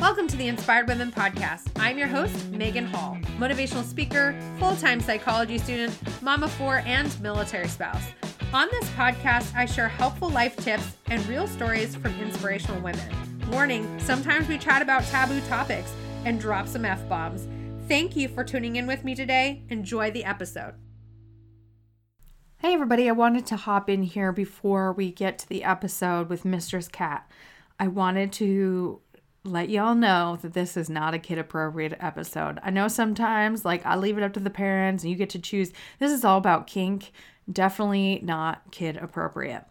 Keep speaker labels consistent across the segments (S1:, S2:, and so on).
S1: Welcome to the Inspired Women Podcast. I'm your host, Megan Hall, motivational speaker, full time psychology student, mama four, and military spouse. On this podcast, I share helpful life tips and real stories from inspirational women. Warning sometimes we chat about taboo topics and drop some F bombs. Thank you for tuning in with me today. Enjoy the episode. Hey, everybody, I wanted to hop in here before we get to the episode with Mistress Katt. I wanted to let y'all know that this is not a kid appropriate episode. I know sometimes, like, I leave it up to the parents and you get to choose. This is all about kink. Definitely not kid appropriate.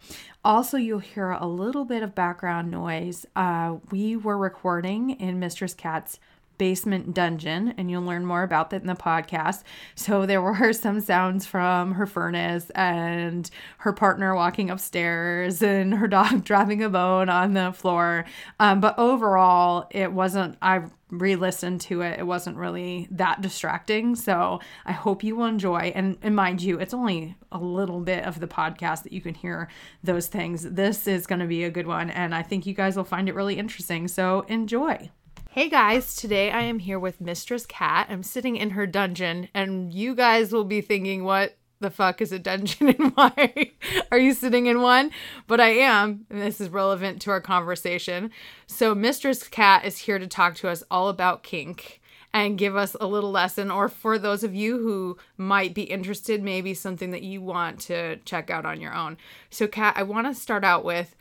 S1: Also, you'll hear a little bit of background noise. Uh, we were recording in Mistress Katt's basement dungeon, and you'll learn more about that in the podcast. So there were some sounds from her furnace and her partner walking upstairs and her dog dropping a bone on the floor. Um, but overall, it wasn't. I re-listened to it. It wasn't really that distracting. So I hope you will enjoy. And, and mind you, it's only a little bit of the podcast that you can hear those things. This is going to be a good one, and I think you guys will find it really interesting. So enjoy. Hey guys, today I am here with Mistress Katt. I'm sitting in her dungeon, and you guys will be thinking, what the fuck is a dungeon and why are you sitting in one? But I am, and this is relevant to our conversation. So, Mistress Katt is here to talk to us all about kink and give us a little lesson, or for those of you who might be interested, maybe something that you want to check out on your own. So, Katt, I want to start out with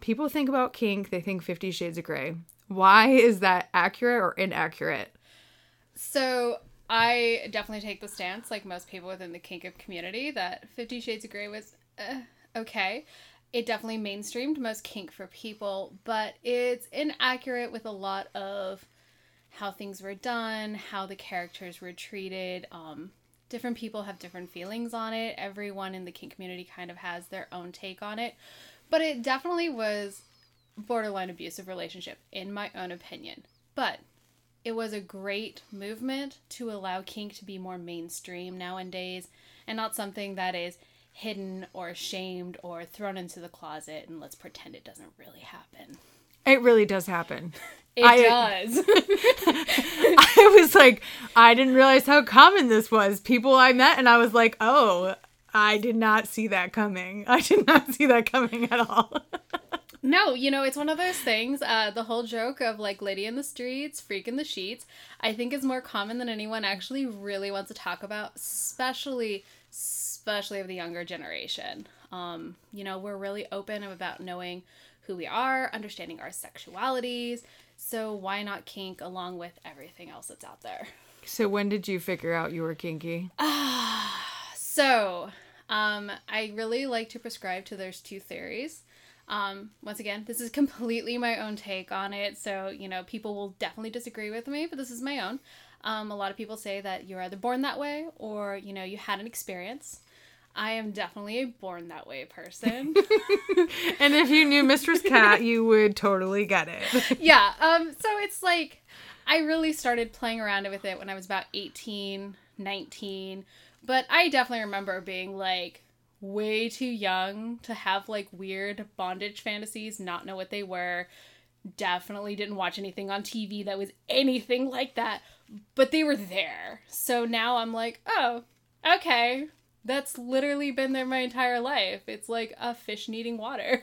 S1: people think about kink, they think Fifty Shades of Grey. Why is that accurate or inaccurate?
S2: So I definitely take the stance, like most people within the kink of community, that Fifty Shades of Grey was uh, okay. It definitely mainstreamed most kink for people, but it's inaccurate with a lot of how things were done, how the characters were treated. Um, different people have different feelings on it. Everyone in the kink community kind of has their own take on it, but it definitely was borderline abusive relationship, in my own opinion. But it was a great movement to allow kink to be more mainstream nowadays and not something that is hidden or shamed or thrown into the closet and let's pretend it doesn't really happen.
S1: It really does happen.
S2: It I, does.
S1: I was like, I didn't realize how common this was. People I met, and I was like, oh, I did not see that coming. I did not see that coming at all.
S2: No, you know, it's one of those things. Uh, the whole joke of like lady in the streets, freak in the sheets, I think is more common than anyone actually really wants to talk about, especially, especially of the younger generation. Um, you know, we're really open about knowing who we are, understanding our sexualities. So why not kink along with everything else that's out there?
S1: So when did you figure out you were kinky?
S2: Ah, so um, I really like to prescribe to there's two theories. Um, once again, this is completely my own take on it, so you know people will definitely disagree with me, but this is my own. Um, a lot of people say that you're either born that way or you know you had an experience. I am definitely a born that way person.
S1: and if you knew Mistress Katt, you would totally get it.
S2: yeah. Um. So it's like I really started playing around with it when I was about 18, 19. But I definitely remember being like, way too young to have like weird bondage fantasies, not know what they were. Definitely didn't watch anything on TV that was anything like that, but they were there. So now I'm like, oh, okay. That's literally been there my entire life. It's like a fish needing water.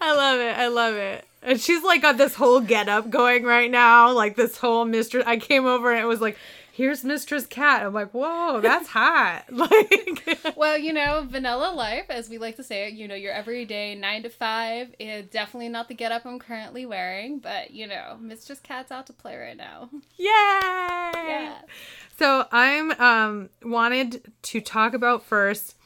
S1: I love it. I love it. And she's like got this whole get up going right now, like this whole mistress. I came over and it was like, here's Mistress Katt. I'm like, whoa, that's hot. like,
S2: well, you know, vanilla life, as we like to say it, you know, your everyday nine to five is definitely not the getup I'm currently wearing, but you know, Mistress Katt's out to play right now.
S1: Yay! Yeah. So I'm um wanted to talk about first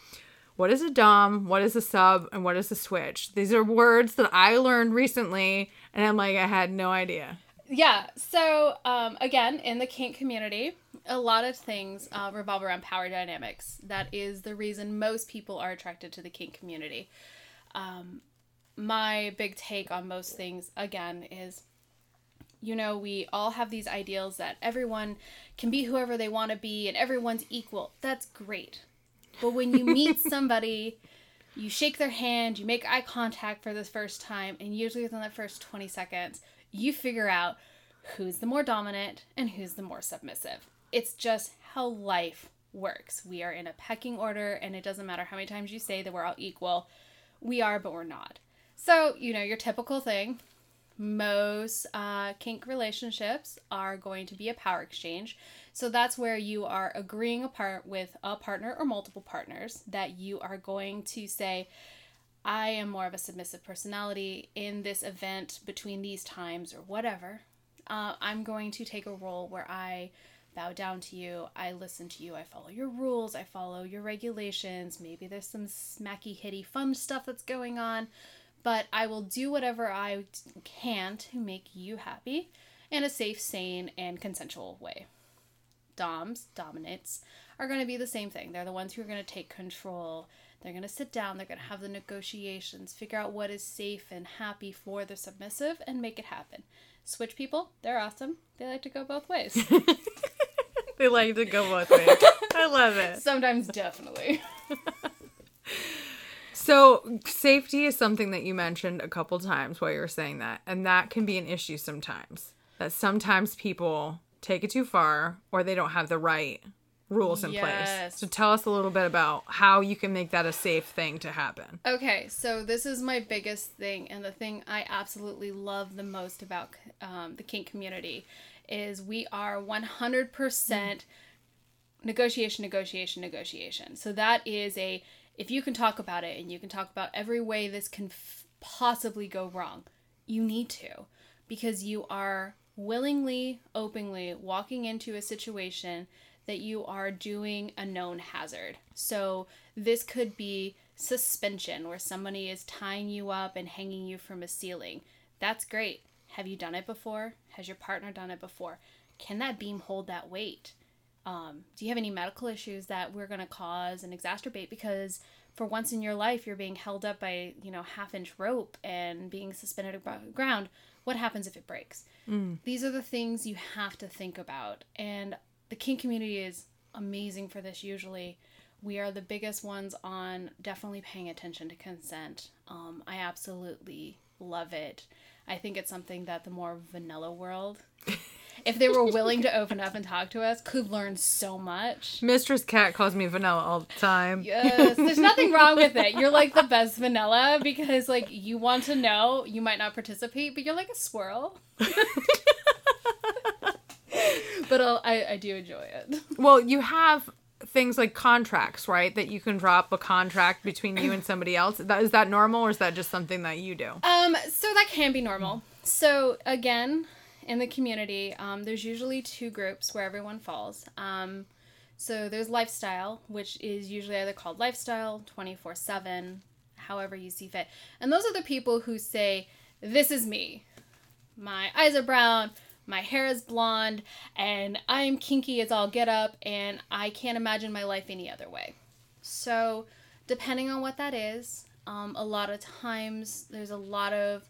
S1: what is a dom, what is a sub, and what is a switch. These are words that I learned recently, and I'm like, I had no idea
S2: yeah so um, again in the kink community a lot of things uh, revolve around power dynamics. That is the reason most people are attracted to the kink community. Um, my big take on most things again is you know we all have these ideals that everyone can be whoever they want to be and everyone's equal. That's great. But when you meet somebody You shake their hand, you make eye contact for the first time, and usually within the first 20 seconds, you figure out who's the more dominant and who's the more submissive. It's just how life works. We are in a pecking order, and it doesn't matter how many times you say that we're all equal. We are, but we're not. So, you know, your typical thing most uh, kink relationships are going to be a power exchange. So that's where you are agreeing apart with a partner or multiple partners that you are going to say, I am more of a submissive personality in this event between these times or whatever. Uh, I'm going to take a role where I bow down to you, I listen to you, I follow your rules, I follow your regulations. Maybe there's some smacky, hitty, fun stuff that's going on but I will do whatever I can to make you happy in a safe, sane, and consensual way. Doms, dominates, are going to be the same thing. They're the ones who are going to take control. They're going to sit down, they're going to have the negotiations, figure out what is safe and happy for the submissive, and make it happen. Switch people, they're awesome. They like to go both ways.
S1: they like to go both ways. I love it.
S2: Sometimes, definitely.
S1: So, safety is something that you mentioned a couple times while you were saying that, and that can be an issue sometimes. That sometimes people take it too far or they don't have the right rules in yes. place. So, tell us a little bit about how you can make that a safe thing to happen.
S2: Okay, so this is my biggest thing, and the thing I absolutely love the most about um, the kink community is we are 100% mm. negotiation, negotiation, negotiation. So, that is a if you can talk about it and you can talk about every way this can f- possibly go wrong, you need to because you are willingly, openly walking into a situation that you are doing a known hazard. So, this could be suspension where somebody is tying you up and hanging you from a ceiling. That's great. Have you done it before? Has your partner done it before? Can that beam hold that weight? Um, do you have any medical issues that we're going to cause and exacerbate because for once in your life you're being held up by you know half inch rope and being suspended above the ground what happens if it breaks mm. these are the things you have to think about and the kink community is amazing for this usually we are the biggest ones on definitely paying attention to consent um, i absolutely love it i think it's something that the more vanilla world if they were willing to open up and talk to us, could learn so much.
S1: Mistress Katt calls me vanilla all the time.
S2: Yes, there's nothing wrong with it. You're like the best vanilla because like you want to know, you might not participate, but you're like a squirrel. but I'll, I I do enjoy it.
S1: Well, you have things like contracts, right? That you can drop a contract between you and somebody else. That is that normal, or is that just something that you do?
S2: Um, so that can be normal. So again, in the community, um, there's usually two groups where everyone falls. Um, so there's lifestyle, which is usually either called lifestyle, 24 7, however you see fit. And those are the people who say, This is me. My eyes are brown, my hair is blonde, and I'm kinky as all get up, and I can't imagine my life any other way. So, depending on what that is, um, a lot of times there's a lot of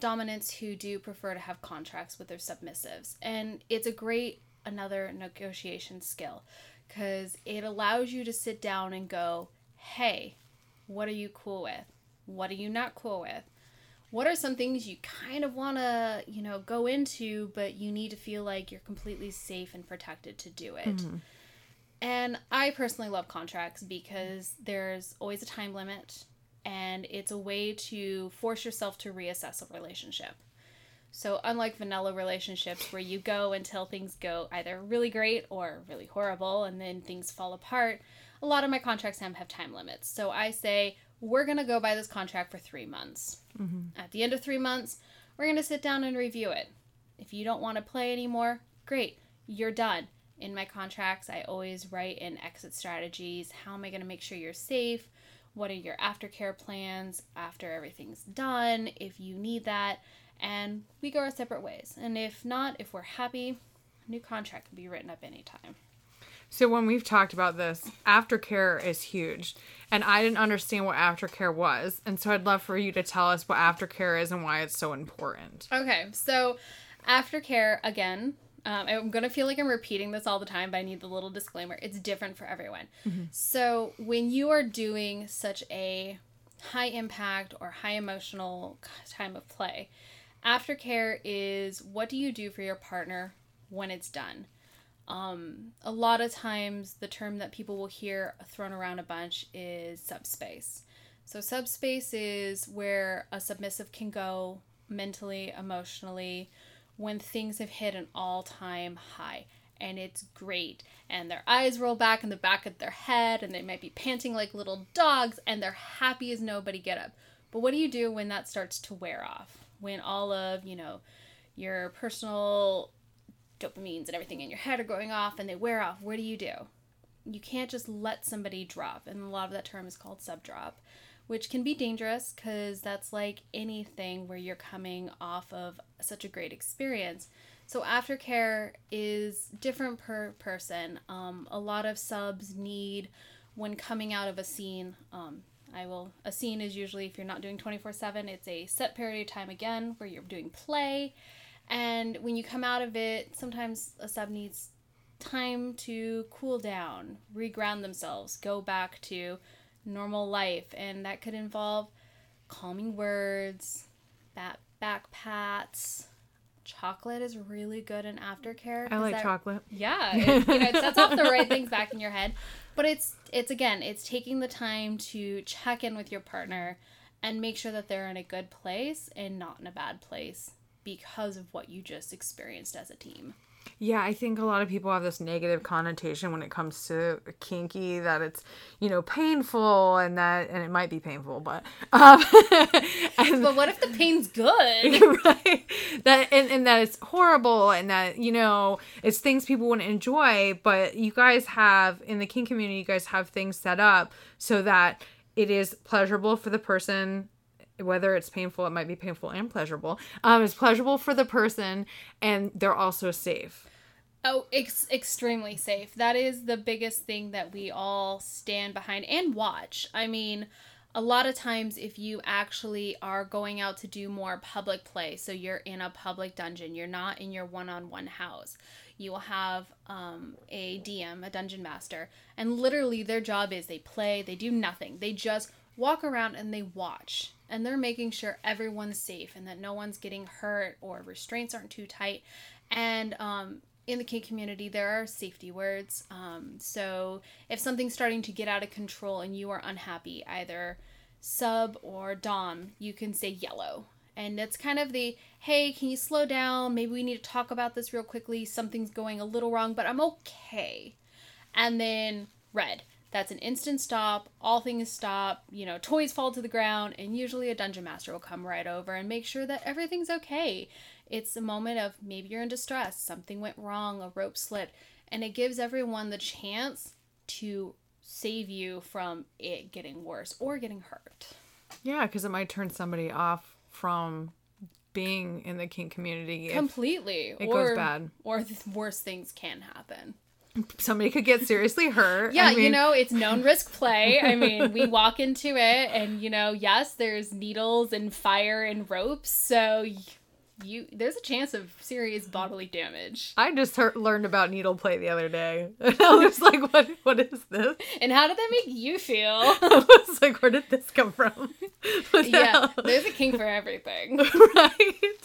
S2: dominants who do prefer to have contracts with their submissives. And it's a great another negotiation skill because it allows you to sit down and go, hey, what are you cool with? What are you not cool with? What are some things you kind of want to, you know, go into, but you need to feel like you're completely safe and protected to do it? Mm-hmm. And I personally love contracts because there's always a time limit and it's a way to force yourself to reassess a relationship. So, unlike vanilla relationships where you go until things go either really great or really horrible and then things fall apart, a lot of my contracts have time limits. So, I say, we're going to go by this contract for three months. Mm-hmm. At the end of three months, we're going to sit down and review it. If you don't want to play anymore, great, you're done. In my contracts, I always write in exit strategies. How am I going to make sure you're safe? What are your aftercare plans after everything's done, if you need that? And we go our separate ways. And if not, if we're happy, new contract can be written up anytime.
S1: So when we've talked about this, aftercare is huge. And I didn't understand what aftercare was. And so I'd love for you to tell us what aftercare is and why it's so important.
S2: Okay. So aftercare again, um, I'm gonna feel like I'm repeating this all the time, but I need the little disclaimer. It's different for everyone. Mm-hmm. So when you are doing such a high impact or high emotional time of play. Aftercare is what do you do for your partner when it's done? Um, a lot of times, the term that people will hear thrown around a bunch is subspace. So, subspace is where a submissive can go mentally, emotionally, when things have hit an all time high and it's great. And their eyes roll back in the back of their head and they might be panting like little dogs and they're happy as nobody get up. But what do you do when that starts to wear off? When all of, you know, your personal dopamines and everything in your head are going off and they wear off, what do you do? You can't just let somebody drop. And a lot of that term is called subdrop which can be dangerous because that's like anything where you're coming off of such a great experience. So aftercare is different per person. Um, a lot of subs need when coming out of a scene. Um, I will. A scene is usually if you're not doing 24 seven, it's a set period of time again where you're doing play, and when you come out of it, sometimes a sub needs time to cool down, reground themselves, go back to normal life, and that could involve calming words, back back pats. Chocolate is really good in aftercare.
S1: I like
S2: that,
S1: chocolate.
S2: Yeah, it, you know, it sets off the right things back in your head. But it's it's again, it's taking the time to check in with your partner and make sure that they're in a good place and not in a bad place because of what you just experienced as a team.
S1: Yeah, I think a lot of people have this negative connotation when it comes to kinky that it's, you know, painful and that and it might be painful, but um
S2: and, But what if the pain's good?
S1: right. That and, and that it's horrible and that, you know, it's things people wouldn't enjoy, but you guys have in the kink community you guys have things set up so that it is pleasurable for the person whether it's painful, it might be painful and pleasurable. Um, it's pleasurable for the person, and they're also safe.
S2: Oh, ex- extremely safe. That is the biggest thing that we all stand behind and watch. I mean, a lot of times, if you actually are going out to do more public play, so you're in a public dungeon, you're not in your one on one house, you will have um, a DM, a dungeon master, and literally their job is they play, they do nothing. They just walk around and they watch and they're making sure everyone's safe and that no one's getting hurt or restraints aren't too tight. And um, in the kink community, there are safety words. Um, so if something's starting to get out of control and you are unhappy, either sub or dom, you can say yellow. And it's kind of the hey, can you slow down? Maybe we need to talk about this real quickly. Something's going a little wrong, but I'm okay. And then red that's an instant stop, all things stop, you know, toys fall to the ground, and usually a dungeon master will come right over and make sure that everything's okay. It's a moment of maybe you're in distress, something went wrong, a rope slipped, and it gives everyone the chance to save you from it getting worse or getting hurt.
S1: Yeah, because it might turn somebody off from being in the kink community.
S2: Completely.
S1: It or, goes bad.
S2: Or worse things can happen
S1: somebody could get seriously hurt.
S2: Yeah, I mean... you know, it's known risk play. I mean, we walk into it and you know, yes, there's needles and fire and ropes, so you there's a chance of serious bodily damage.
S1: I just heard, learned about needle play the other day. And I was like, what what is this?
S2: And how did that make you feel?
S1: I was like, where did this come from?
S2: yeah, there's a kink for everything.
S1: right.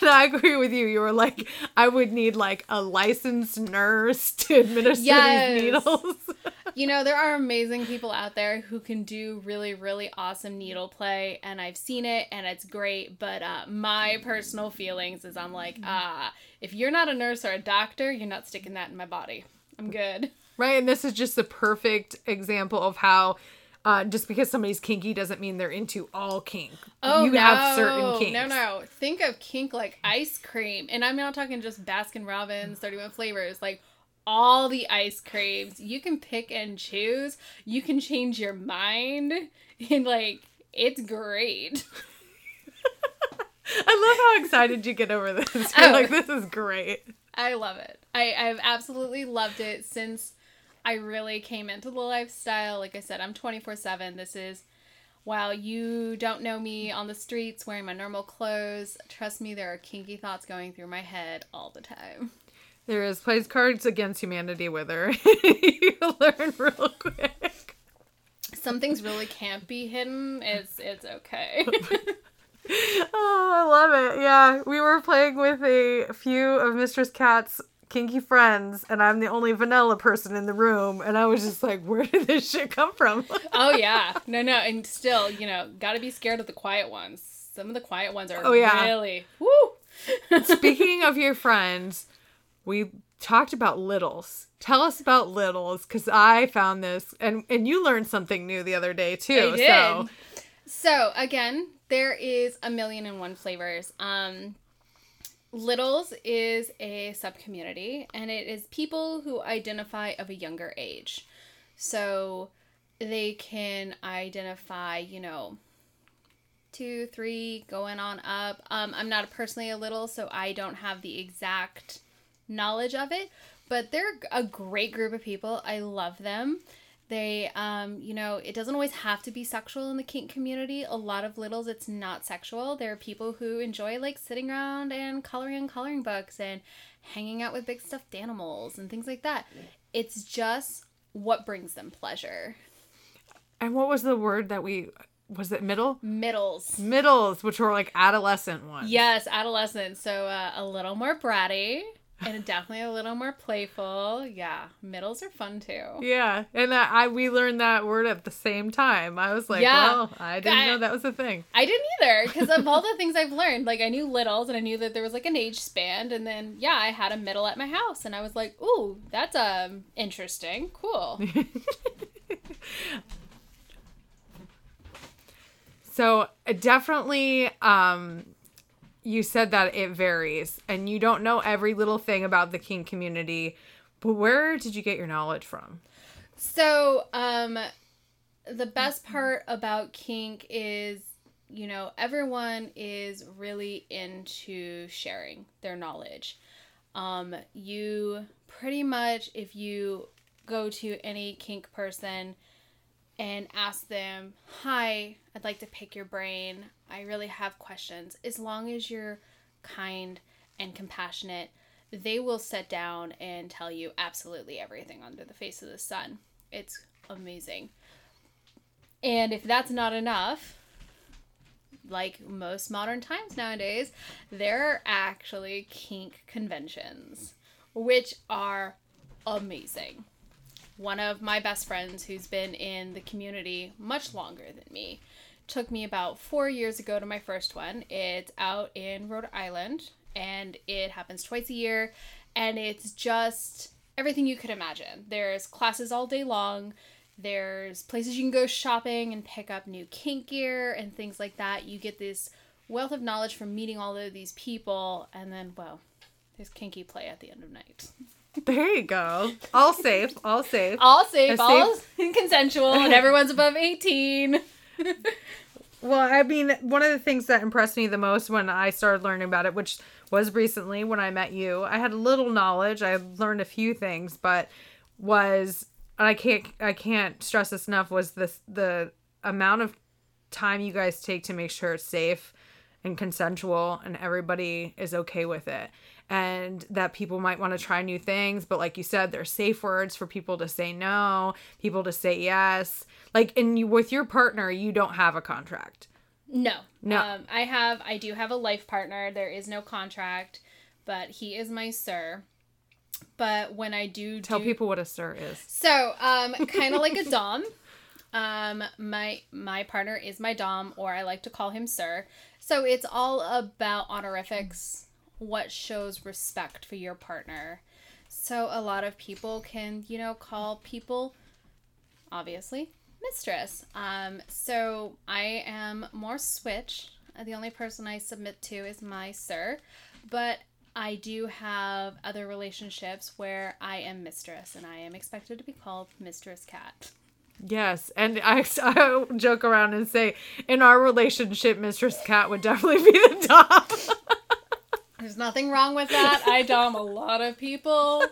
S1: And I agree with you. You were like, I would need like a licensed nurse to administer yes. these needles.
S2: you know, there are amazing people out there who can do really, really awesome needle play, and I've seen it and it's great. But uh, my personal feelings is I'm like, ah, if you're not a nurse or a doctor, you're not sticking that in my body. I'm good.
S1: Right. And this is just the perfect example of how uh, just because somebody's kinky doesn't mean they're into all kink.
S2: Oh, you no. have certain kinks. No, no. Think of kink like ice cream. And I'm not talking just Baskin Robbins, 31 flavors. Like all the ice creams. You can pick and choose. You can change your mind. And like, it's great.
S1: I love how excited you get over this. You're oh, like, this is great.
S2: I love it. I, I've absolutely loved it since I really came into the lifestyle. Like I said, I'm 24 7. This is, while you don't know me on the streets wearing my normal clothes, trust me, there are kinky thoughts going through my head all the time.
S1: There is plays Cards Against Humanity with her. you learn real quick.
S2: Some things really can't be hidden. It's it's okay.
S1: oh, I love it. Yeah, we were playing with a few of Mistress Katt's kinky friends, and I'm the only vanilla person in the room, and I was just like, where did this shit come from?
S2: oh yeah, no, no, and still, you know, got to be scared of the quiet ones. Some of the quiet ones are
S1: Oh, yeah.
S2: really woo.
S1: Speaking of your friends, we talked about littles. Tell us about littles, because I found this, and and you learned something new the other day too.
S2: I did.
S1: So
S2: So again, there is a million and one flavors. Um, Littles is a sub community, and it is people who identify of a younger age. So they can identify, you know, two, three, going on up. Um, I'm not personally a little, so I don't have the exact knowledge of it, but they're a great group of people. I love them. They, um, you know, it doesn't always have to be sexual in the kink community. A lot of littles, it's not sexual. There are people who enjoy like sitting around and coloring in coloring books and hanging out with big stuffed animals and things like that. It's just what brings them pleasure.
S1: and what was the word that we was it middle
S2: Middles.
S1: middles, which were like adolescent ones.
S2: Yes, adolescent. So uh, a little more bratty and definitely a little more playful. Yeah, middles are fun too.
S1: Yeah, and I, I we learned that word at the same time. I was like,
S2: Yeah.
S1: well, I didn't
S2: I-
S1: know that was a thing.
S2: I didn't either because of all the things I've learned. Like I knew littles and I knew that there was like an age span, and then yeah, I had a middle at my house, and I was like, ooh, that's um interesting, cool.
S1: So definitely, um, you said that it varies, and you don't know every little thing about the kink community. But where did you get your knowledge from?
S2: So, um, the best part about kink is, you know, everyone is really into sharing their knowledge. Um, you pretty much, if you go to any kink person and ask them, Hi, I'd like to pick your brain. I really have questions. As long as you're kind and compassionate, they will sit down and tell you absolutely everything under the face of the sun. It's amazing. And if that's not enough, like most modern times nowadays, there are actually kink conventions, which are amazing. One of my best friends, who's been in the community much longer than me, took me about four years ago to my first one. It's out in Rhode Island and it happens twice a year and it's just everything you could imagine. There's classes all day long. There's places you can go shopping and pick up new kink gear and things like that. You get this wealth of knowledge from meeting all of these people and then well, there's kinky play at the end of night.
S1: There you go. All safe. All safe.
S2: All safe,
S1: A
S2: all consensual, and everyone's above 18.
S1: Well, I mean, one of the things that impressed me the most when I started learning about it, which was recently when I met you, I had little knowledge. I learned a few things, but was and I can't I can't stress this enough was this the amount of time you guys take to make sure it's safe and consensual and everybody is okay with it. And that people might want to try new things, but like you said, there's safe words for people to say no, people to say yes. Like, and you with your partner, you don't have a contract.
S2: No.
S1: No.
S2: Um, I have, I do have a life partner. There is no contract, but he is my sir. But when I do
S1: Tell
S2: do,
S1: people what a sir is.
S2: So, um, kind of like a dom. Um, my my partner is my dom, or I like to call him sir. So it's all about honorifics, what shows respect for your partner. So a lot of people can, you know, call people, obviously, mistress. Um, so I am more switch. The only person I submit to is my sir, but I do have other relationships where I am mistress and I am expected to be called Mistress Katt.
S1: Yes, and I, I joke around and say, in our relationship, Mistress Katt would definitely be the dom.
S2: There's nothing wrong with that. I dom a lot of people.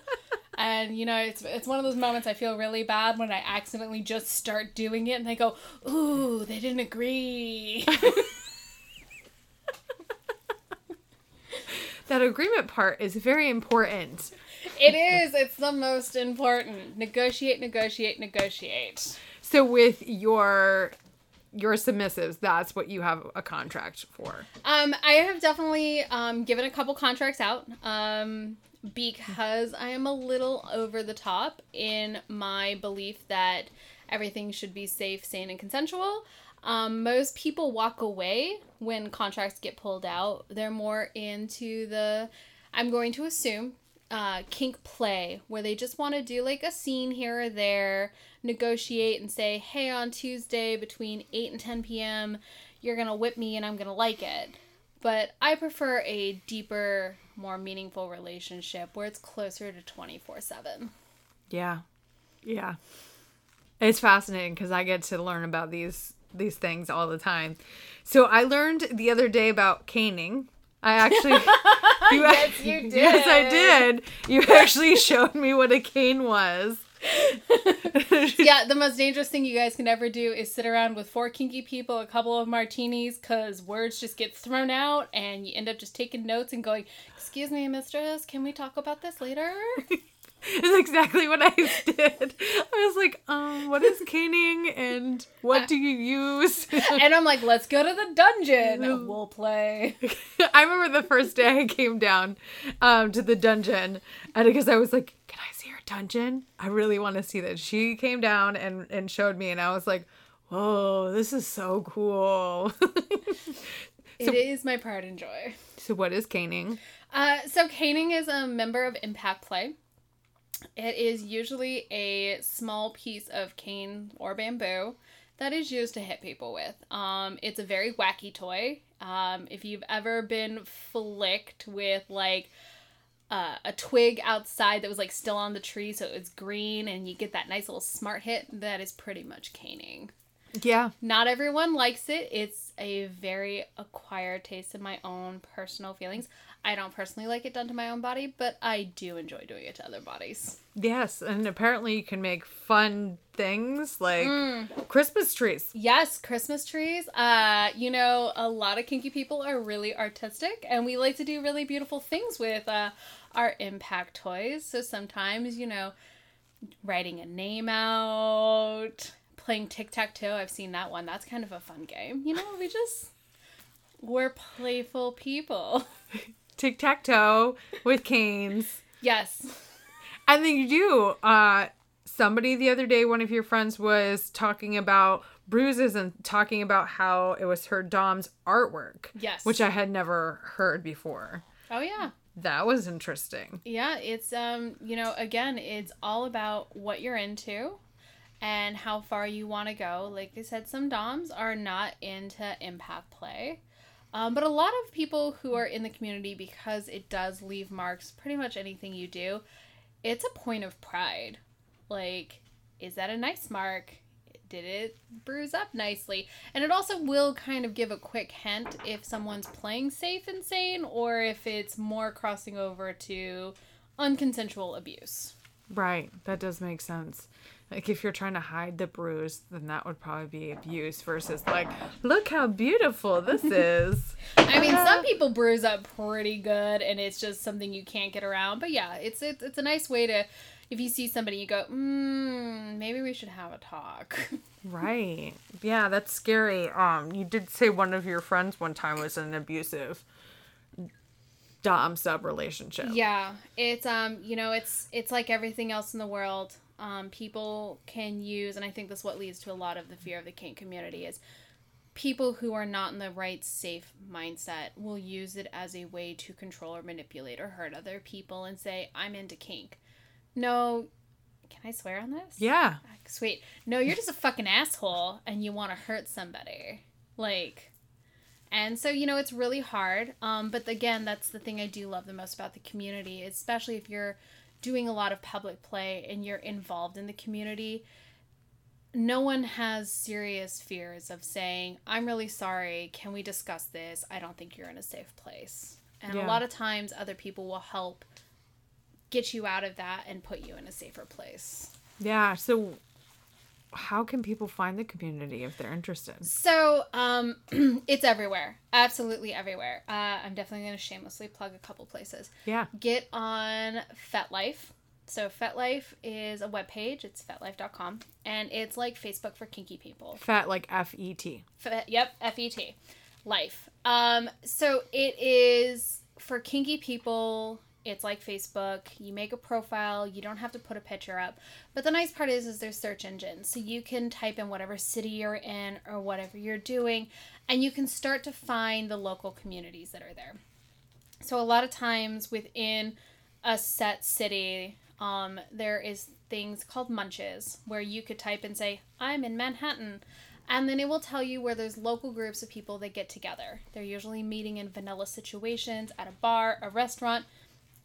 S2: And you know, it's it's one of those moments I feel really bad when I accidentally just start doing it and they go, "Ooh, they didn't agree."
S1: that agreement part is very important.
S2: it is. It's the most important. Negotiate, negotiate, negotiate.
S1: So with your your submissives, that's what you have a contract for.
S2: Um, I have definitely um, given a couple contracts out um, because I am a little over the top in my belief that everything should be safe, sane, and consensual. Um, most people walk away when contracts get pulled out. They're more into the, I'm going to assume, uh, kink play, where they just want to do like a scene here or there, negotiate and say, hey, on Tuesday between 8 and 10 p.m., you're going to whip me and I'm going to like it. But I prefer a deeper, more meaningful relationship where it's closer to 24 7.
S1: Yeah. Yeah. It's fascinating because I get to learn about these these things all the time. So I learned the other day about caning. I actually
S2: you, yes, you did.
S1: Yes, I did. You actually showed me what a cane was.
S2: yeah, the most dangerous thing you guys can ever do is sit around with four kinky people, a couple of martinis, because words just get thrown out and you end up just taking notes and going, Excuse me, mistress, can we talk about this later?
S1: It's exactly what I did. I was like, um, what is caning and what do you use?
S2: and I'm like, let's go to the dungeon. We'll play.
S1: I remember the first day I came down um, to the dungeon, and because I was like, can I dungeon? I really want to see this. She came down and, and showed me, and I was like, whoa, this is so cool.
S2: so, it is my pride and joy.
S1: So, what is caning?
S2: Uh, so, caning is a member of Impact Play. It is usually a small piece of cane or bamboo that is used to hit people with. Um, it's a very wacky toy. Um, if you've ever been flicked with like uh, a twig outside that was like still on the tree, so it's green, and you get that nice little smart hit, that is pretty much caning.
S1: Yeah.
S2: Not everyone likes it. It's a very acquired taste in my own personal feelings. I don't personally like it done to my own body, but I do enjoy doing it to other bodies.
S1: Yes, and apparently you can make fun things like mm. Christmas trees.
S2: Yes, Christmas trees. Uh, you know, a lot of kinky people are really artistic, and we like to do really beautiful things with uh, our impact toys. So sometimes, you know, writing a name out, playing tic tac toe. I've seen that one. That's kind of a fun game. You know, we just we're playful people.
S1: tic tac toe with canes.
S2: Yes.
S1: And then you do. Uh, somebody the other day, one of your friends was talking about bruises and talking about how it was her Dom's artwork.
S2: Yes.
S1: Which I had never heard before.
S2: Oh, yeah.
S1: That was interesting.
S2: Yeah, it's um, you know, again, it's all about what you're into and how far you want to go. Like I said, some DOMs are not into impact play. Um, but a lot of people who are in the community, because it does leave marks, pretty much anything you do, it's a point of pride. Like, is that a nice mark? Did it bruise up nicely? And it also will kind of give a quick hint if someone's playing safe and sane or if it's more crossing over to unconsensual abuse.
S1: Right. That does make sense. Like if you're trying to hide the bruise, then that would probably be abuse versus like, look how beautiful this is.
S2: I mean, some people bruise up pretty good, and it's just something you can't get around. But yeah, it's it's, it's a nice way to, if you see somebody, you go, mm, maybe we should have a talk.
S1: right. Yeah, that's scary. Um, you did say one of your friends one time was in an abusive dom sub relationship.
S2: Yeah, it's um, you know, it's it's like everything else in the world um, people can use, and I think that's what leads to a lot of the fear of the kink community is people who are not in the right safe mindset will use it as a way to control or manipulate or hurt other people and say, I'm into kink. No, can I swear on this?
S1: Yeah.
S2: Sweet. No, you're just a fucking asshole and you want to hurt somebody. Like, and so, you know, it's really hard. Um, but again, that's the thing I do love the most about the community, especially if you're doing a lot of public play and you're involved in the community, no one has serious fears of saying, I'm really sorry, can we discuss this? I don't think you're in a safe place. And yeah. a lot of times, other people will help get you out of that and put you in a safer place.
S1: Yeah. So, how can people find the community if they're interested?
S2: So, um, it's everywhere. Absolutely everywhere. Uh, I'm definitely going to shamelessly plug a couple places.
S1: Yeah.
S2: Get on FetLife. So FetLife is a webpage. It's fetlife.com. And it's like Facebook for kinky people.
S1: Fat like F E T.
S2: yep, F E T. Life. Um, so it is for kinky people. It's like Facebook. You make a profile. You don't have to put a picture up. But the nice part is, is there's search engines, so you can type in whatever city you're in or whatever you're doing, and you can start to find the local communities that are there. So a lot of times within a set city, um, there is things called munches where you could type and say, "I'm in Manhattan." And then it will tell you where there's local groups of people that get together. They're usually meeting in vanilla situations at a bar, a restaurant,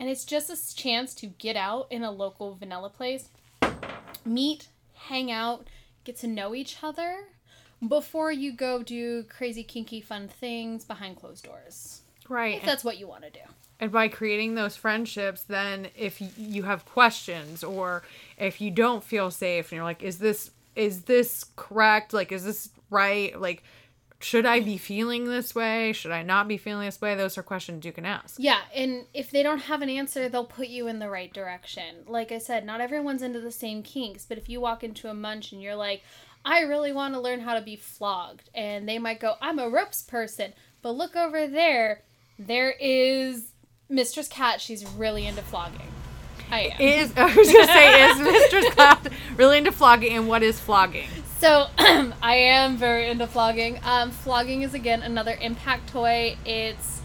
S2: and it's just a chance to get out in a local vanilla place, meet, hang out, get to know each other before you go do crazy, kinky, fun things behind closed doors.
S1: Right.
S2: If that's what you want to do.
S1: And by creating those friendships, then if you have questions or if you don't feel safe and you're like, is this is this correct? Like, is this right? Like, should I be feeling this way? Should I not be feeling this way? Those are questions you can ask.
S2: Yeah, and if they don't have an answer, they'll put you in the right direction. Like I said, not everyone's into the same kinks, but if you walk into a munch and you're like, I really want to learn how to be flogged, and they might go, I'm a ropes person, but look over there, there is Mistress Katt. She's really into flogging. I am.
S1: Is I was gonna say is Mistress Katt really into flogging, and what is flogging?
S2: So I am very into flogging. Um, flogging is again another impact toy. It's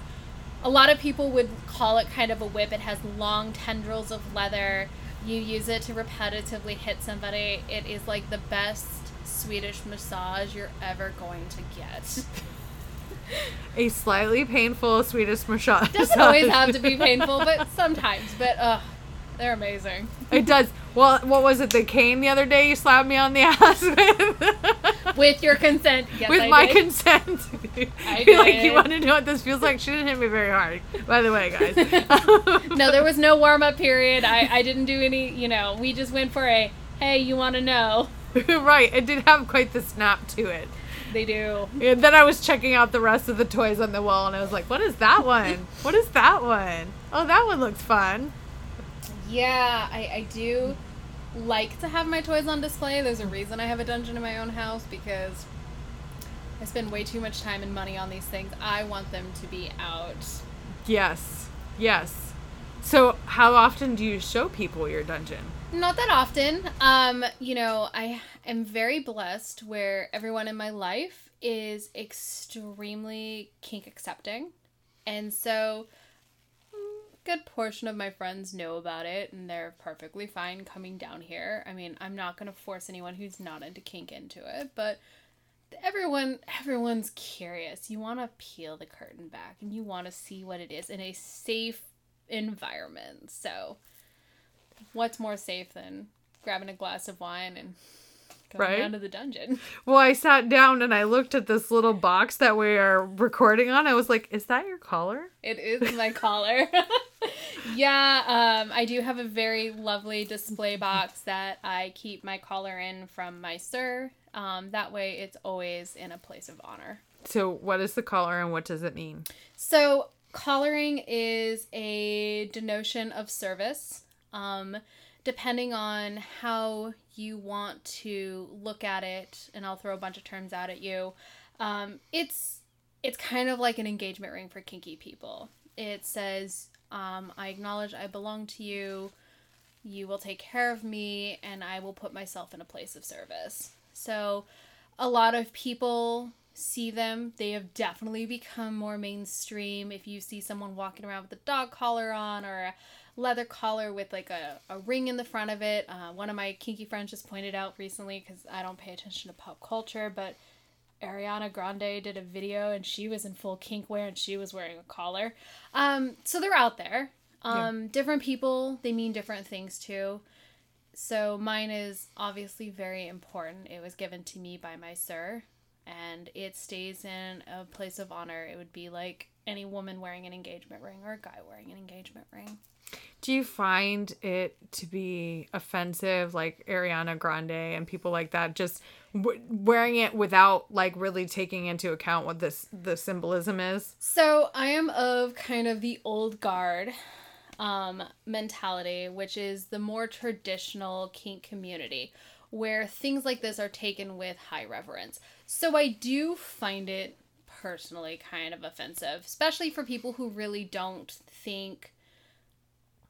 S2: a lot of people would call it kind of a whip. It has long tendrils of leather. You use it to repetitively hit somebody. It is like the best Swedish massage you're ever going to get.
S1: A slightly painful Swedish massage.
S2: Doesn't always have to be painful, but sometimes. But uh, they're amazing.
S1: It does. Well, what was it? The cane the other day you slapped me on the ass with.
S2: with your consent. Yes,
S1: with
S2: I
S1: my
S2: did.
S1: consent.
S2: I
S1: You're like, you want to know what this feels like? She didn't hit me very hard, by the way, guys.
S2: no, there was no warm up period. I, I didn't do any, you know, we just went for a, hey, you want to know?
S1: right. It did have quite the snap to it.
S2: They do.
S1: And then I was checking out the rest of the toys on the wall, and I was like, "What is that one? What is that one? Oh, that one looks fun."
S2: Yeah, I, I do like to have my toys on display. There's a reason I have a dungeon in my own house because I spend way too much time and money on these things. I want them to be out.
S1: Yes, yes. So, how often do you show people your dungeon?
S2: Not that often. Um, you know, I am very blessed where everyone in my life is extremely kink accepting. And so good portion of my friends know about it and they're perfectly fine coming down here. I mean, I'm not going to force anyone who's not into kink into it, but everyone everyone's curious. You want to peel the curtain back and you want to see what it is in a safe environment. So, what's more safe than grabbing a glass of wine and going
S1: Right.
S2: down to the dungeon?
S1: Well, I sat down and I looked at this little box that we are recording on. I was like, "Is that your collar?"
S2: It is my collar. yeah, um, I do have a very lovely display box that I keep my collar in from my sir. Um, that way, it's always in a place of honor.
S1: So, what is the collar and what does it mean?
S2: So, collaring is a denotion of service. Um, depending on how you want to look at it, and I'll throw a bunch of terms out at you. Um, it's it's kind of like an engagement ring for kinky people. It says, um, "I acknowledge I belong to you. You will take care of me, and I will put myself in a place of service." So, a lot of people see them. They have definitely become more mainstream. If you see someone walking around with a dog collar on or leather collar with like a, a ring in the front of it, uh, one of my kinky friends just pointed out recently because I don't pay attention to pop culture, but Ariana Grande did a video and she was in full kink wear and she was wearing a collar. Um, so they're out there. Um, Different people, they mean different things too. So mine is obviously very important. It was given to me by my sir, and it stays in a place of honor. It would be like any woman wearing an engagement ring or a guy wearing an engagement ring.
S1: Do you find it to be offensive, like Ariana Grande and people like that, just w- wearing it without like really taking into account what this the symbolism is?
S2: So I am of kind of the old guard. um, mentality, which is the more traditional kink community, where things like this are taken with high reverence. So I do find it personally kind of offensive, especially for people who really don't think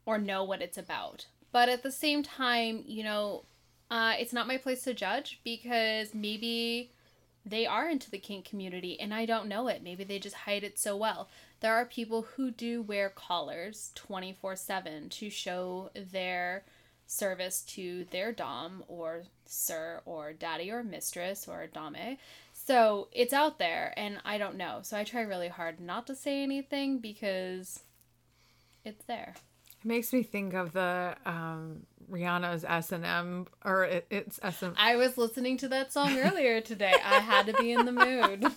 S2: or know what it's about. But at the same time, you know, uh, it's not my place to judge because maybe they are into the kink community and I don't know it. Maybe they just hide it so well. There are people who do wear collars 24 7 to show their service to their Dom or Sir or Daddy or Mistress or Dame. So it's out there and I don't know. So I try really hard not to say anything because it's there.
S3: Makes me think of the um, Rihanna's S and M, or it, it's S and.
S2: I was listening to that song earlier today. I had to be in the mood.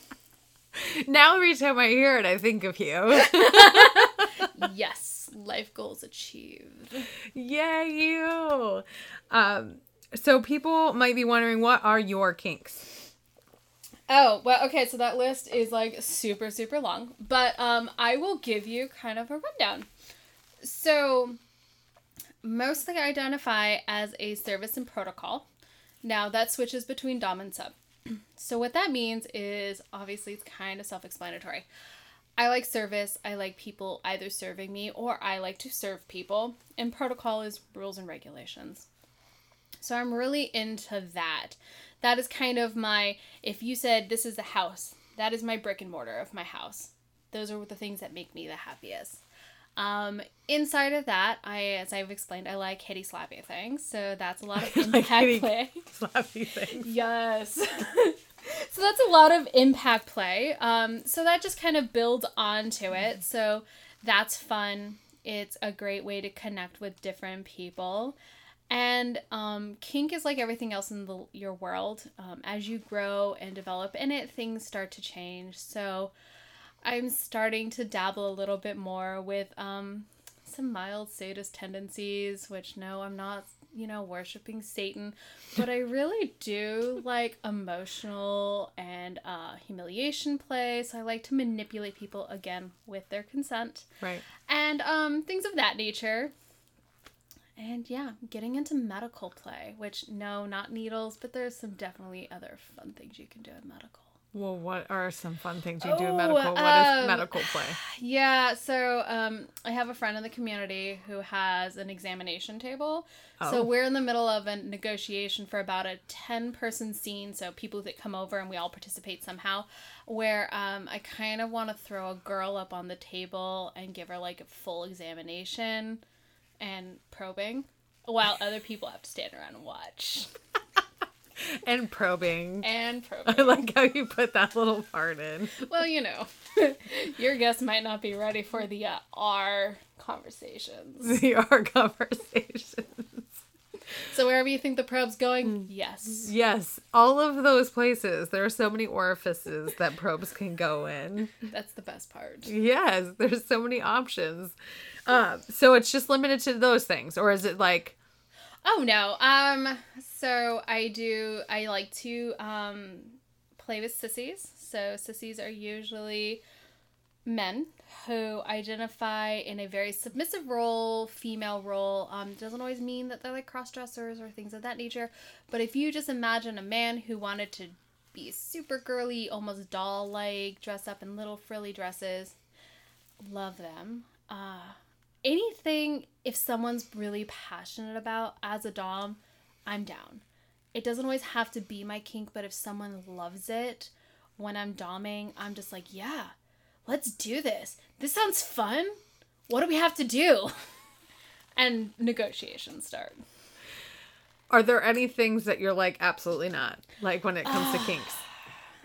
S3: Now every time I hear it, I think of you.
S2: yes, life goals achieved.
S3: yeah, you. Um, so people might be wondering, what are your kinks?
S2: Oh, well, okay, so that list is like super, super long, but um, I will give you kind of a rundown. So, mostly identify as a service and protocol. Now, that switches between Dom and Sub. So, what that means is obviously it's kind of self explanatory. I like service, I like people either serving me or I like to serve people, and protocol is rules and regulations. So, I'm really into that. That is kind of my, if you said this is the house, that is my brick and mortar of my house. Those are the things that make me the happiest. Um, inside of that, I, as I've explained, I like hitty slappy things. So that's a lot of impact
S3: hitty
S2: play.
S3: Slappy things.
S2: Yes. so that's a lot of impact play. Um, so that just kind of builds onto it. So that's fun. It's a great way to connect with different people. And um, kink is like everything else in the, your world. Um, as you grow and develop in it, things start to change. So I'm starting to dabble a little bit more with um, some mild sadist tendencies, which no, I'm not, you know, worshiping Satan, but I really do like emotional and uh, humiliation play. So I like to manipulate people again with their consent
S3: Right.
S2: and um, things of that nature. And yeah, getting into medical play, which no, not needles, but there's some definitely other fun things you can do in medical.
S3: Well, what are some fun things you do in
S2: Oh,
S3: medical? What is
S2: um,
S3: medical play?
S2: Yeah, so um, I have a friend in the community who has an examination table.
S3: Oh.
S2: So we're in the middle of a negotiation for about a 10 person scene. So people that come over and we all participate somehow. Where um, I kind of want to throw a girl up on the table and give her like a full examination and probing while other people have to stand around and watch.
S3: And probing.
S2: And probing.
S3: I like how you put that little part in.
S2: well, you know, your guest might not be ready for the uh, R conversations.
S3: The our conversation.
S2: So wherever you think the probe's going, yes.
S3: Yes, all of those places. There are so many orifices that probes can go in.
S2: That's the best part.
S3: Yes, there's so many options. Um, so it's just limited to those things, or is it like
S2: Oh no. Um so I do I like to um play with sissies. So sissies are usually men who identify in a very submissive role, female role. Um doesn't always mean that they're like cross dressers or things of that nature. But if you just imagine a man who wanted to be super girly, almost doll like, dress up in little frilly dresses, love them. Uh anything if someone's really passionate about as a dom i'm down. It doesn't always have to be my kink but if someone loves it when i'm doming i'm just like yeah let's do this. This sounds fun. What do we have to do? And negotiations start.
S3: Are there any things that you're like absolutely not? Like when it comes to kinks.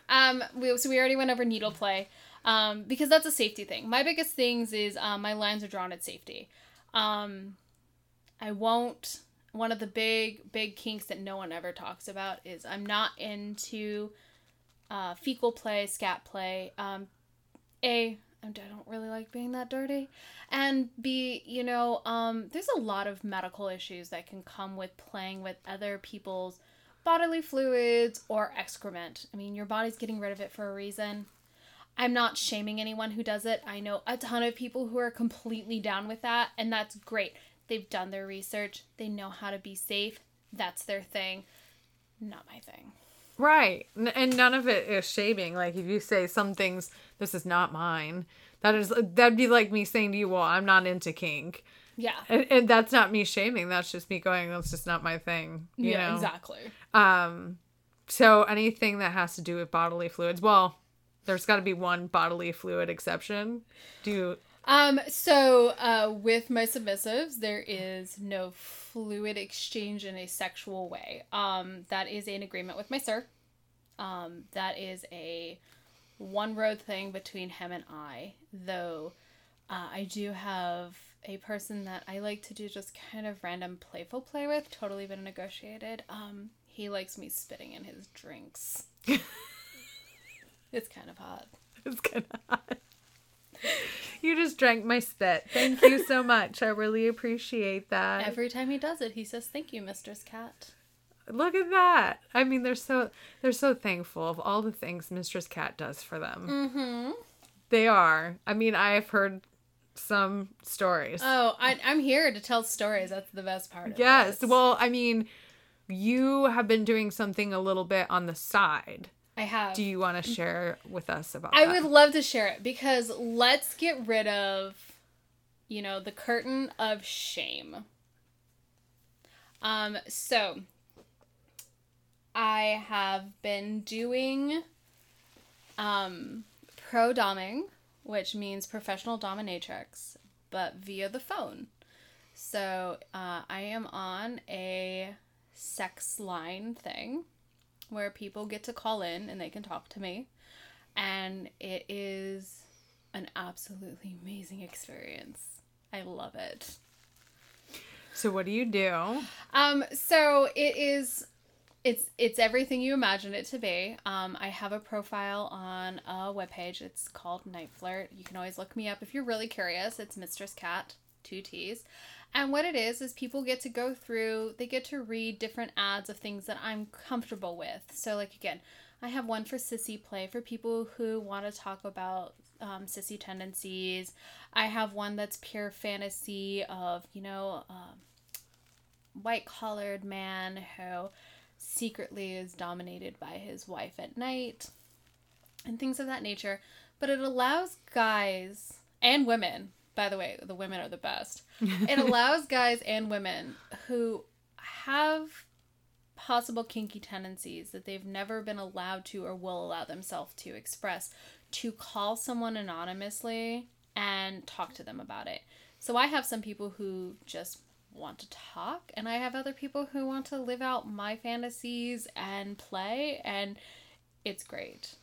S2: Um, we, so we already went over needle play, um, because that's a safety thing. My biggest things is um, my lines are drawn at safety. Um, I won't. One of the big big kinks that no one ever talks about is I'm not into uh, fecal play, scat play. Um, a I don't really like being that dirty, and B you know um, there's a lot of medical issues that can come with playing with other people's bodily fluids or excrement. I mean, your body's getting rid of it for a reason. I'm not shaming anyone who does it. I know a ton of people who are completely down with that, and that's great. They've done their research, they know how to be safe. That's their thing. Not my thing.
S1: Right. And none of it is shaming. Like if you say some things, this is not mine. That is that'd be like me saying to you, "Well, I'm not into kink,"
S2: Yeah.
S1: and, and that's not me shaming. That's just me going, "That's just not my thing." You
S2: yeah,
S1: know?
S2: exactly.
S1: Um, so anything that has to do with bodily fluids, well, there's got to be one bodily fluid exception. Do you?
S2: Um, so uh, with my submissives, there is no fluid exchange in a sexual way. Um, that is an agreement with my sir. Um, that is a one road thing between him and I. Though uh, I do have a person that I like to do just kind of random playful play with. Totally been negotiated. Um, he likes me spitting in his drinks. it's kind of hot.
S1: It's kind of hot. You just drank my spit. Thank you so much. I really appreciate that.
S2: Every time he does it, he says, "Thank you, Mistress Katt."
S1: Look at that. I mean, they're so they're so thankful of all the things Mistress Katt does for them.
S2: Mm-hmm.
S1: They are. I mean, I've heard some stories.
S2: Oh, I, I'm here to tell stories. That's the best part. Of
S1: yes.
S2: this.
S1: Well, I mean, you have been doing something a little bit on the side.
S2: I have.
S1: Do you want to share with us about
S2: I
S1: that?
S2: would love to share it because let's get rid of, you know, the curtain of shame. Um, so I have been doing um pro doming, which means professional dominatrix, but via the phone. So uh, I am on a sex line thing where people get to call in and they can talk to me. And it is an absolutely amazing experience. I love it.
S1: So what do you do?
S2: Um, so it is it's it's everything you imagine it to be. Um, I have a profile on a webpage. It's called Niteflirt. You can always look me up if you're really curious. It's Mistress Katt, two T's. And what it is is people get to go through, they get to read different ads of things that I'm comfortable with. So like again, I have one for sissy play for people who want to talk about um, sissy tendencies. I have one that's pure fantasy of you know um, white collared man who secretly is dominated by his wife at night and things of that nature. But it allows guys and women, by the way, the women are the best. It allows guys and women who have possible kinky tendencies that they've never been allowed to or will allow themselves to express to call someone anonymously and talk to them about it. So I have some people who just want to talk and I have other people who want to live out my fantasies and play and it's great.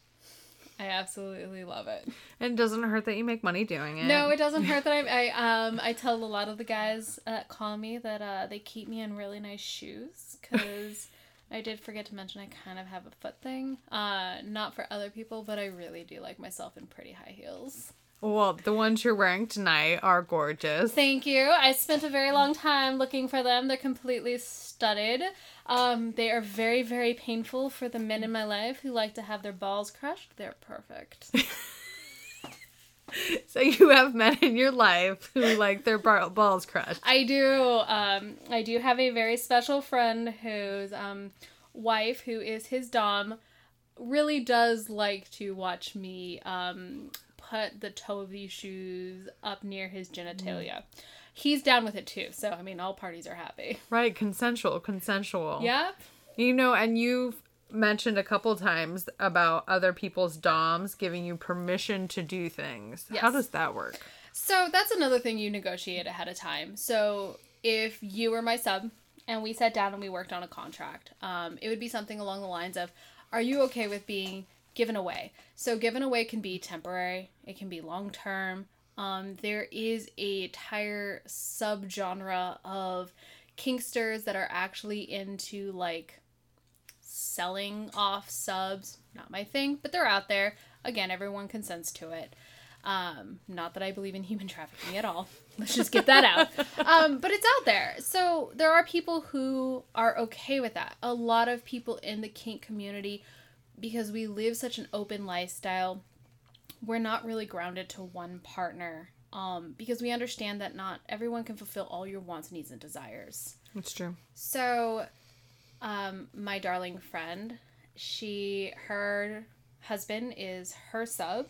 S2: I absolutely love it.
S1: And it doesn't hurt that you make money doing it.
S2: No, it doesn't hurt that I, I um I tell a lot of the guys that call me that uh they keep me in really nice shoes because I did forget to mention I kind of have a foot thing. Uh, not for other people, but I really do like myself in pretty high heels.
S1: Well, the ones you're wearing tonight are gorgeous.
S2: Thank you. I spent a very long time looking for them. They're completely studded. Um, they are very, very painful for the men in my life who like to have their balls crushed. They're perfect.
S1: So you have men in your life who like their bar- balls crushed.
S2: I do. Um, I do have a very special friend whose um, wife, who is his dom, really does like to watch me um, put the toe of these shoes up near his genitalia. He's down with it too. So I mean, all parties are happy.
S1: Right, consensual, consensual.
S2: Yeah.
S1: You know, and you've mentioned a couple times about other people's DOMs giving you permission to do things.
S2: Yes.
S1: How does that work?
S2: So that's another thing you negotiate ahead of time. So if you were my sub and we sat down and we worked on a contract, um, it would be something along the lines of, "Are you okay with being given away?" So given away can be temporary, it can be long term. Um, there is a entire subgenre of kinksters that are actually into like selling off subs. Not my thing, but they're out there. Again, everyone consents to it. Um, not that I believe in human trafficking at all. Let's just get that out. Um, but it's out there. So there are people who are okay with that. A lot of people in the kink community, because we live such an open lifestyle, we're not really grounded to one partner um, because we understand that not everyone can fulfill all your wants, needs, and desires.
S1: That's true.
S2: So, um, my darling friend, she, her husband is her sub.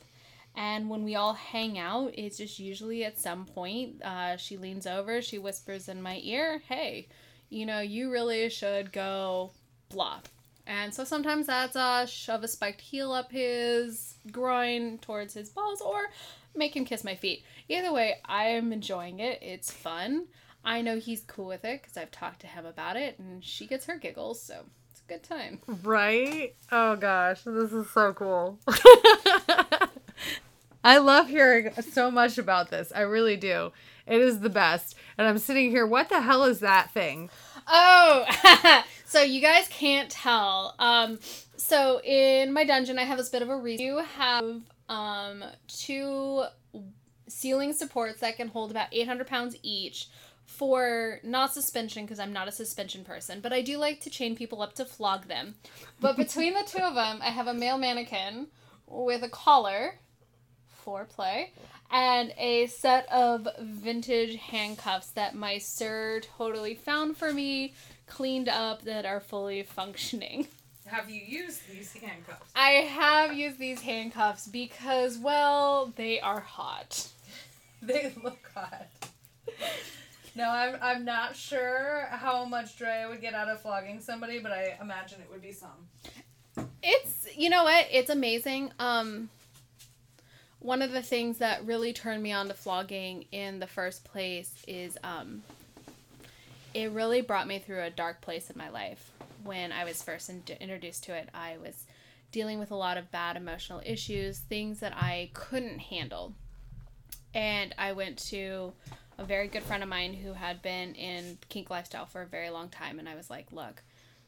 S2: And when we all hang out, it's just usually at some point, uh, she leans over, she whispers in my ear, hey, you know, you really should go blah. And so sometimes that's a shove a spiked heel up his groin towards his balls or make him kiss my feet. Either way, I am enjoying it. It's fun. I know he's cool with it because I've talked to him about it and she gets her giggles, so it's a good time.
S1: Right? Oh gosh, this is so cool. I love hearing so much about this. I really do. It is the best. And I'm sitting here, what the hell is that thing?
S2: Oh, so you guys can't tell. Um, so in my dungeon, I have this bit of a reason. You have um two ceiling supports that can hold about 800 pounds each for not suspension because I'm not a suspension person, but I do like to chain people up to flog them. But between the two of them, I have a male mannequin with a collar for play and a set of vintage handcuffs that my sir totally found for me, cleaned up that are fully functioning.
S1: Have you used these handcuffs?
S2: I have used these handcuffs because, well, they are hot.
S1: They look hot. No, I'm, I'm not sure how much joy I would get out of flogging somebody, but I imagine it would be some.
S2: It's you know what? It's amazing. Um one of the things that really turned me on to flogging in the first place is um it really brought me through a dark place in my life. When I was first in- introduced to it, I was dealing with a lot of bad emotional issues, things that I couldn't handle. And I went to a very good friend of mine who had been in kink lifestyle for a very long time and I was like, "Look,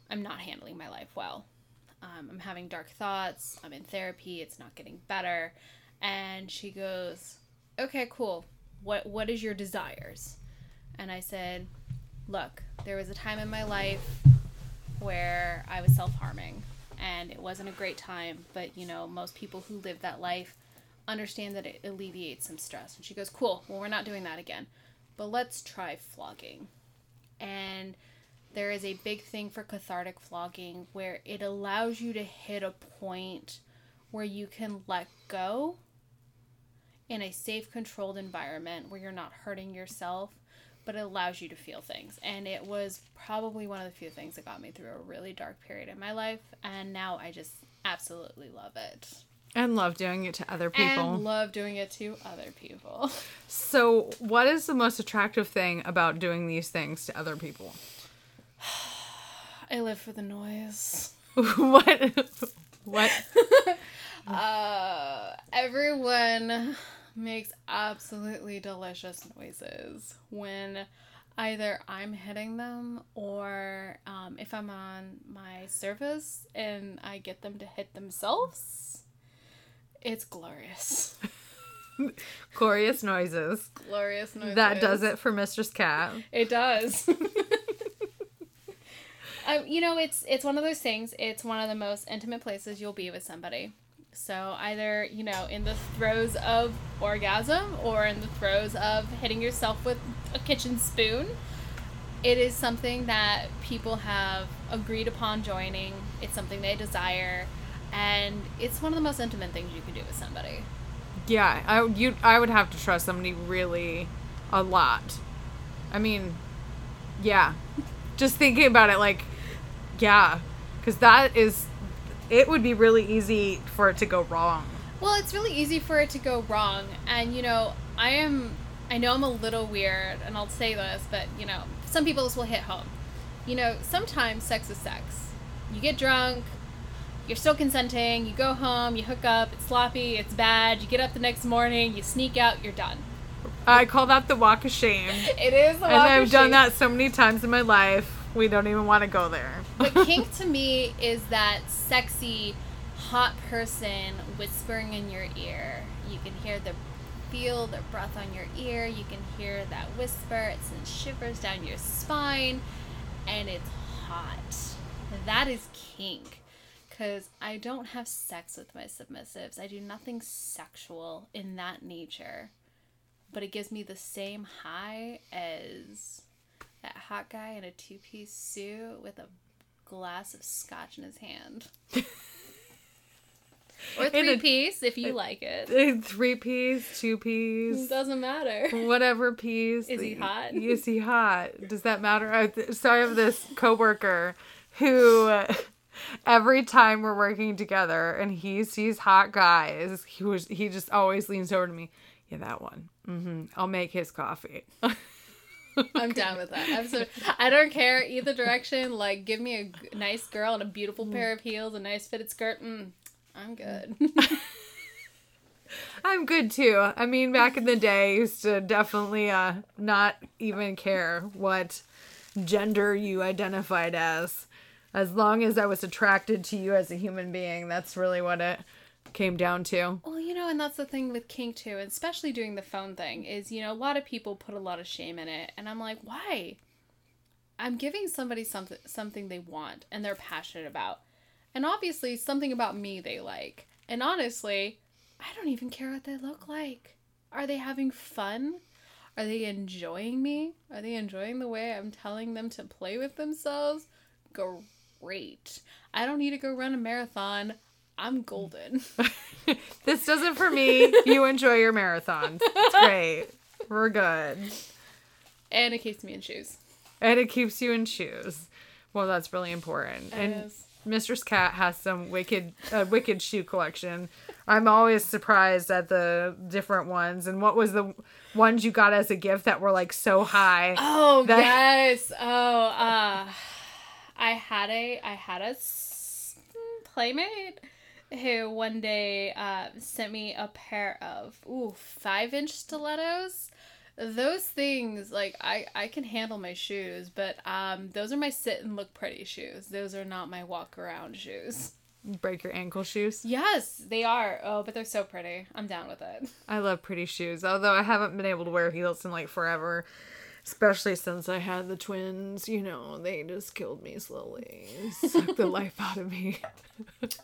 S2: I'm not handling my life well. Um, I'm having dark thoughts. I'm in therapy. It's not getting better. And she goes, "Okay, cool. What what is your desires?" And I said, "Look, there was a time in my life where I was self-harming and it wasn't a great time, but you know, most people who live that life understand that it alleviates some stress." And she goes, "Cool. Well, we're not doing that again. But let's try flogging." And there is a big thing for cathartic flogging where it allows you to hit a point where you can let go in a safe controlled environment where you're not hurting yourself but it allows you to feel things and it was probably one of the few things that got me through a really dark period in my life and now i just absolutely love it
S1: And love doing it to other people.
S2: and love doing it to other people
S1: so, what is the most attractive thing about doing these things to other people?
S2: i live for the noise
S1: what? What?
S2: Uh, everyone makes absolutely delicious noises when either I'm hitting them or um, if I'm on my service and I get them to hit themselves. It's glorious.
S1: Glorious noises.
S2: Glorious noises.
S1: That does it for Mistress Katt.
S2: It does. um, you know, it's it's one of those things. It's one of the most intimate places you'll be with somebody. So either you know, in the throes of orgasm or in the throes of hitting yourself with a kitchen spoon, it is something that people have agreed upon joining. It's something they desire, and it's one of the most intimate things you can do with somebody.
S1: Yeah, I you I would have to trust somebody really a lot. I mean, yeah. Just thinking about it like yeah, cuz that is it would be really easy for it to go wrong.
S2: Well, it's really easy for it to go wrong. And, you know, I am, I know I'm a little weird, and I'll say this, but, you know, some people this will hit home. You know, sometimes sex is sex. You get drunk, you're still consenting, you go home, you hook up, it's sloppy, it's bad, you get up the next morning, you sneak out, you're done.
S1: I call that the walk of shame.
S2: It is the
S1: and
S2: walk of
S1: I've done that so many times in my life. We don't even want to go there.
S2: But kink to me is that sexy, hot person whispering in your ear. You can hear the feel their breath on your ear. You can hear that whisper. It sends shivers down your spine, and it's hot. That is kink. because I don't have sex with my submissives. I do nothing sexual in that nature. But it gives me the same high as that hot guy in a two piece suit with a glass of scotch in his hand. or three
S1: a-
S2: piece if you like it.
S1: Three piece, two piece.
S2: Doesn't matter.
S1: whatever piece.
S2: Is he hot?
S1: Is he hot? Does that matter? I, so I have this coworker who. uh, Every time we're working together and he sees hot guys, he was he just always leans over to me. Yeah, that one. hmm I'll make his coffee.
S2: I'm down with that. I'm so, I don't care either direction. Like, give me a g- nice girl and a beautiful pair of heels, a nice fitted skirt. Mm, I'm good.
S1: I'm good too. I mean, back in the day, I used to definitely uh, not even care what gender you identified as. As long as I was attracted to you as a human being, that's really what it came down to.
S2: well, you know, and that's the thing with kink too, especially doing the phone thing is, you know, a lot of people put a lot of shame in it, and I'm like, why? I'm giving somebody something something they want and they're passionate about, and obviously something about me they like, and honestly, I don't even care what they look like. Are they having fun? Are they enjoying me? Are they enjoying the way I'm telling them to play with themselves? Great. I don't need to go run a marathon. I'm golden.
S1: This does it for me. You enjoy your marathons. It's great. We're good.
S2: and it keeps me in shoes.
S1: And it keeps you in shoes. Well, that's really important. And
S2: Yes.
S1: Mistress Katt has some wicked, uh, wicked shoe collection. I'm always surprised at the different ones. And what was the ones you got as a gift that were like so high?
S2: Oh
S1: That-
S2: yes. Oh, uh, I had a I had a playmate who one day uh, sent me a pair of ooh five inch stilettos. Those things like I I can handle my shoes, but um those are my sit and look pretty shoes. Those are not my walk around shoes.
S1: Break your ankle shoes.
S2: Yes, they are. Oh, but they're so pretty. I'm down with it.
S1: I love pretty shoes, although I haven't been able to wear heels in like forever. Especially since I had the twins, you know, they just killed me slowly, sucked the life out of me.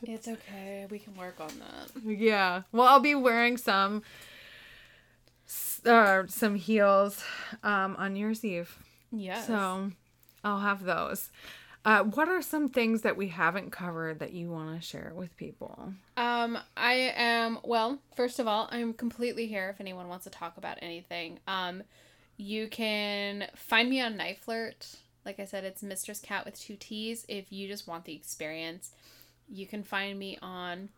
S2: It's okay. We can work on that.
S1: Yeah. Well, I'll be wearing some uh, some heels um, on New Year's Eve.
S2: Yes.
S1: So I'll have those. Uh, what are some things that we haven't covered that you want to share with people?
S2: Um, I am well. First of all, I'm completely here if anyone wants to talk about anything. Um, you can find me on Niteflirt. Like I said, it's Mistress Katt with two T's. If you just want the experience, you can find me on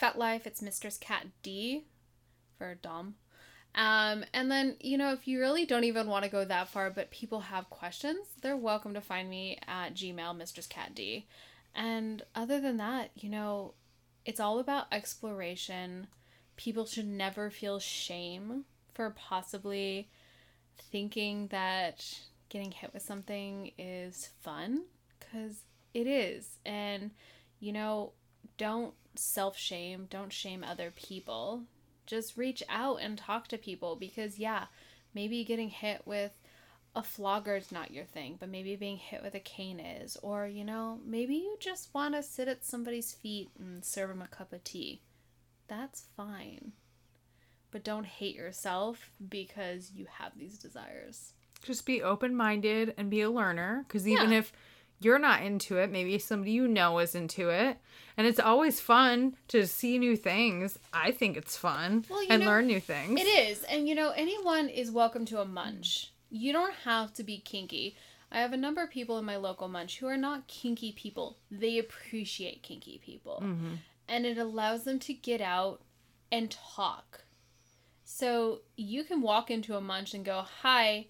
S2: FetLife. It's Mistress Katt D for Dom. Um, and then, you know, if you really don't even want to go that far, but people have questions, they're welcome to find me at Gmail, Mistress Katt D. And other than that, you know, it's all about exploration. People should never feel shame for possibly thinking that getting hit with something is fun because it is. And, you know, don't self shame, don't shame other people. Just reach out and talk to people because, yeah, maybe getting hit with a flogger is not your thing, but maybe being hit with a cane is. Or, you know, maybe you just want to sit at somebody's feet and serve them a cup of tea. That's fine. But don't hate yourself because you have these desires.
S1: Just be open minded and be a learner. Because even
S2: Yeah.
S1: if you're not into it, maybe somebody you know is into it. And it's always fun to see new things. I think it's fun
S2: Well,
S1: and
S2: know,
S1: learn new things.
S2: It is. And you know, anyone is welcome to a munch. You don't have to be kinky. I have a number of people in my local munch who are not kinky people. They appreciate kinky people. Mm-hmm. And it allows them to get out and talk. So you can walk into a munch and go, Hi,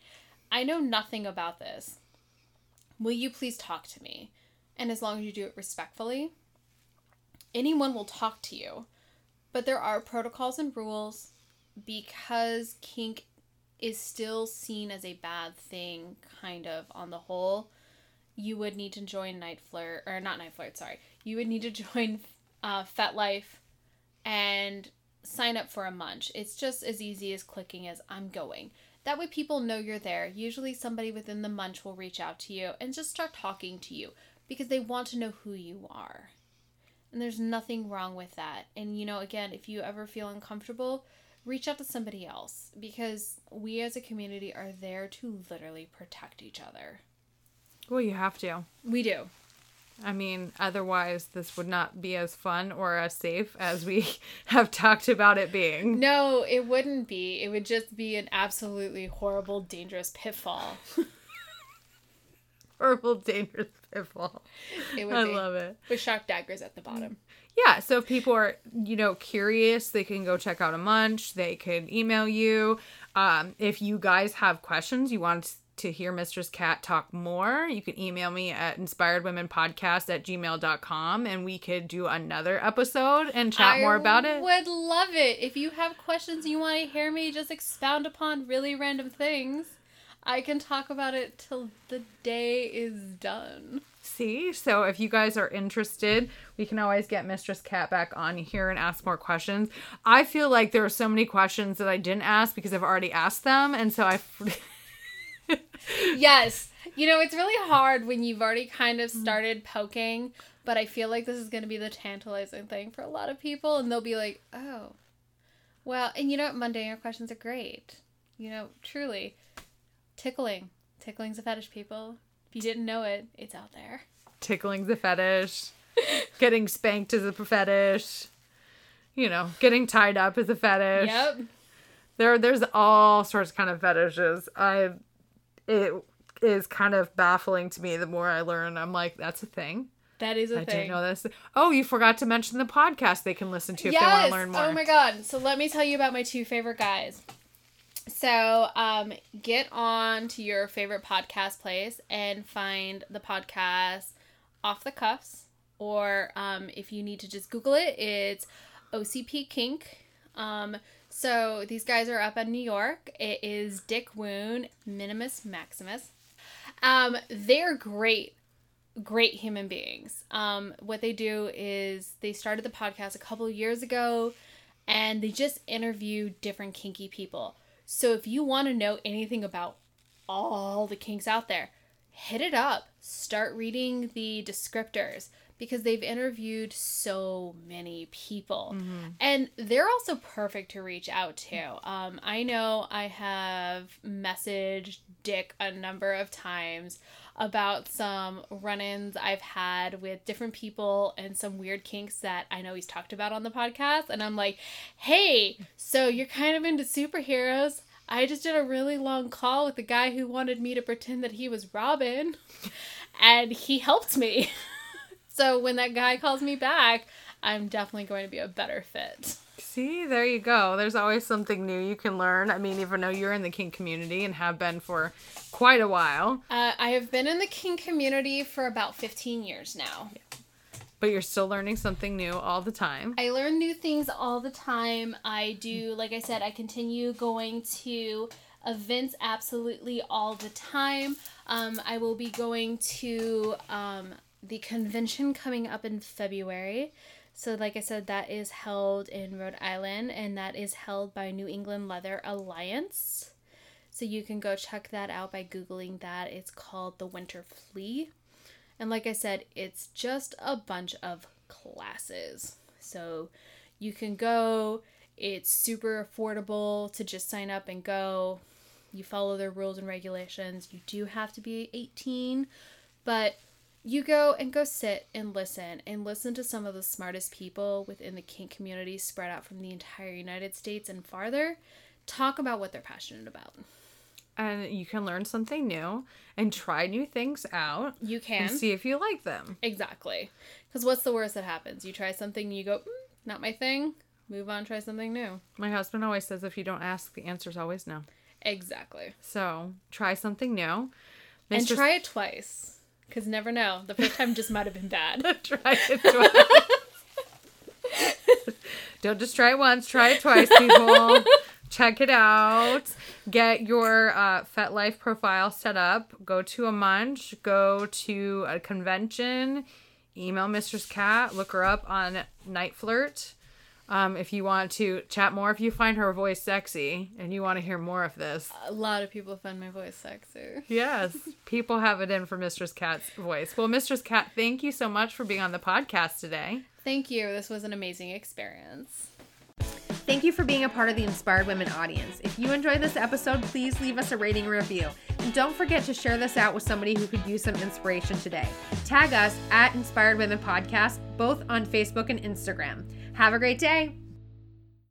S2: I know nothing about this. Will you please talk to me? And as long as you do it respectfully, anyone will talk to you. But there are protocols and rules because kink is still seen as a bad thing, kind of on the whole. You would need to join Niteflirt, or not Niteflirt, sorry. You would need to join uh, FetLife and sign up for a munch. It's just as easy as clicking as I'm going. That way, people know you're there. Usually, somebody within the munch will reach out to you and just start talking to you because they want to know who you are. And there's nothing wrong with that. And, you know, again, if you ever feel uncomfortable, reach out to somebody else because we as a community are there to literally protect each other.
S1: Well, you have to.
S2: We do.
S1: I mean, otherwise, this would not be as fun or as safe as we have talked about it being.
S2: No, it wouldn't be. It would just be an absolutely horrible, dangerous pitfall.
S1: Horrible, dangerous pitfall.
S2: It would
S1: I
S2: be.
S1: love it.
S2: With sharp daggers at the bottom.
S1: Yeah, so if people are, you know, curious, they can go check out a munch. They can email you. Um, if you guys have questions, you want to hear Mistress Katt talk more, you can email me at inspiredwomenpodcast at gmail.com and we could do another episode and chat more about it.
S2: I would love it. If you have questions you want to hear me just expound upon really random things, I can talk about it till the day is done.
S1: See? So if you guys are interested, we can always get Mistress Katt back on here and ask more questions. I feel like there are so many questions that I didn't ask because I've already asked them. And so I.
S2: yes. You know, it's really hard when you've already kind of started poking, but I feel like this is going to be the tantalizing thing for a lot of people, and they'll be like, oh, well, and you know what? Mundane your questions are great. You know, truly. Tickling. Tickling's a fetish, people. If you didn't know it, it's out there.
S1: Tickling's a fetish. Getting spanked is a fetish. You know, getting tied up is a fetish.
S2: Yep.
S1: There there's all sorts kind of fetishes. I it is kind of baffling to me the more I learn. I'm like, that's a thing.
S2: That is a
S1: I
S2: thing.
S1: didn't know this. Oh, you forgot to mention the podcast they can listen to if they want to learn more.
S2: Oh my god. So let me tell you about my two favorite guys. So, um, get on to your favorite podcast place and find the podcast Off the Cuffs. Or um, if you need to just Google it, it's OCP Kink. Um, so these guys are up in New York. It is Dick Woon, Minimus Maximus. Um, they're great great human beings. Um, what they do is they started the podcast a couple years ago and they just interview different kinky people. So if you want to know anything about all the kinks out there, hit it up. Start reading the descriptors because they've interviewed so many people. And they're also perfect to reach out to. Um, I know I have messaged Dick a number of times about some run ins I've had with different people and some weird kinks that I know he's talked about on the podcast. And I'm like, hey, so you're kind of into superheroes. I just did a really long call with the guy who wanted me to pretend that he was Robin, and he helped me. so when that guy calls me back, I'm definitely going to be a better fit.
S1: See, there you go. There's always something new you can learn. I mean, even though you're in the kink community and have been for quite a while,
S2: Uh, I have been in the kink community for about 15 years now.
S1: but you're still learning something new all the time.
S2: I learn new things all the time. I do, like I said, I continue going to events absolutely all the time. Um, I will be going to um, the convention coming up in February. So, like I said, that is held in Rhode Island and that is held by New England Leather Alliance. So, you can go check that out by Googling that. It's called the Winter Flea. And like I said, it's just a bunch of classes. So you can go, it's super affordable to just sign up and go. You follow their rules and regulations. You do have to be 18, but you go and go sit and listen and listen to some of the smartest people within the kink community spread out from the entire United States and farther talk about what they're passionate about.
S1: And you can learn something new and try new things out
S2: You can.
S1: and see if you like them.
S2: Exactly. Because what's the worst that happens? You try something, you go, mm, not my thing. Move on, try something new.
S1: My husband always says if you don't ask, the answer's always no.
S2: Exactly.
S1: So try something new.
S2: And try it twice. Because never know. The first time just might have been bad.
S1: try it twice. Don't just try it once, try it twice, people. Check it out. Get your uh, FetLife profile set up. Go to a munch. Go to a convention. Email Mistress Katt. Look her up on Niteflirt. Um, if you want to chat more, if you find her voice sexy and you want to hear more of this,
S2: A lot of people find my voice sexy.
S1: yes, people have it in for Mistress Katt's voice. Well, Mistress Katt, thank you so much for being on the podcast today.
S2: Thank you. This was an amazing experience.
S1: Thank you for being a part of the Inspired Women audience. If you enjoyed this episode, please leave us a rating review. And don't forget to share this out with somebody who could use some inspiration today. Tag us at Inspired Women Podcast, both on Facebook and Instagram. Have a great day.